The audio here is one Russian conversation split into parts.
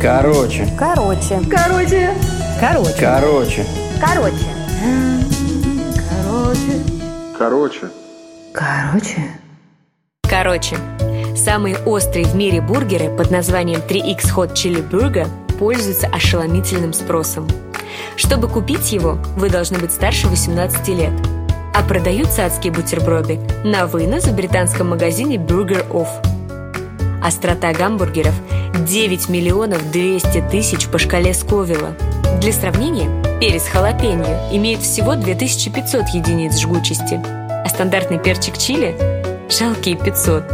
Короче. Короче. Короче. Короче. Короче. Короче. Короче. Короче. Короче, самые острые в мире бургеры под названием 3X Hot Chili Burger пользуются ошеломительным спросом. Чтобы купить его, вы должны быть старше 18 лет. А продаются адские бутерброды на вынос в британском магазине Burger Off. Острота гамбургеров 9 миллионов 200 тысяч по шкале Сковилла. Для сравнения, перец халапеньо имеет всего 2500 единиц жгучести, а стандартный перчик чили – жалкие 500.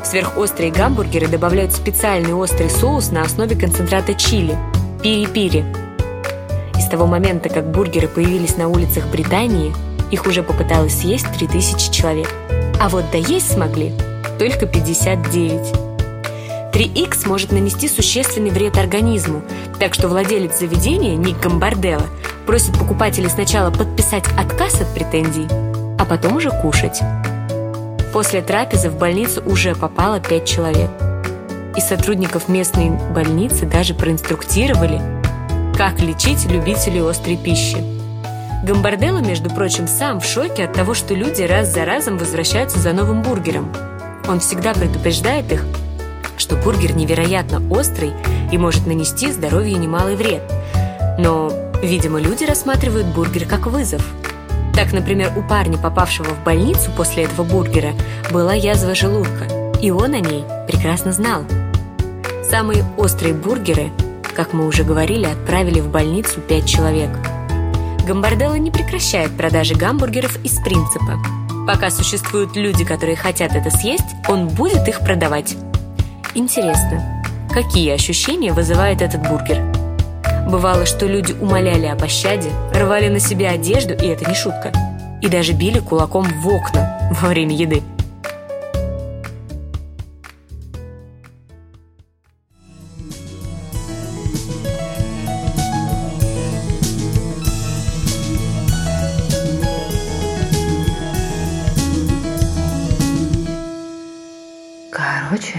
В сверхострые гамбургеры добавляют специальный острый соус на основе концентрата чили – пири-пири. И с того момента, как бургеры появились на улицах Британии, их уже попыталось съесть 3000 человек. А вот доесть смогли только 59. 3Х может нанести существенный вред организму, так что владелец заведения, Ник Гамбарделло, просит покупателей сначала подписать отказ от претензий, а потом уже кушать. После трапезы в больницу уже попало 5 человек. И сотрудников местной больницы даже проинструктировали, как лечить любителей острой пищи. Гамбарделло, между прочим, сам в шоке от того, что люди раз за разом возвращаются за новым бургером. Он всегда предупреждает их, что бургер невероятно острый и может нанести здоровью немалый вред. Но, видимо, люди рассматривают бургер как вызов. Так, например, у парня, попавшего в больницу после этого бургера, была язва желудка, и он о ней прекрасно знал. Самые острые бургеры, как мы уже говорили, отправили в больницу 5 человек. Гамбарделло не прекращает продажи гамбургеров из принципа. Пока существуют люди, которые хотят это съесть, он будет их продавать. Интересно, какие ощущения вызывает этот бургер? Бывало, что люди умоляли о пощаде, рвали на себе одежду, и это не шутка, и даже били кулаком в окна во время еды. Короче.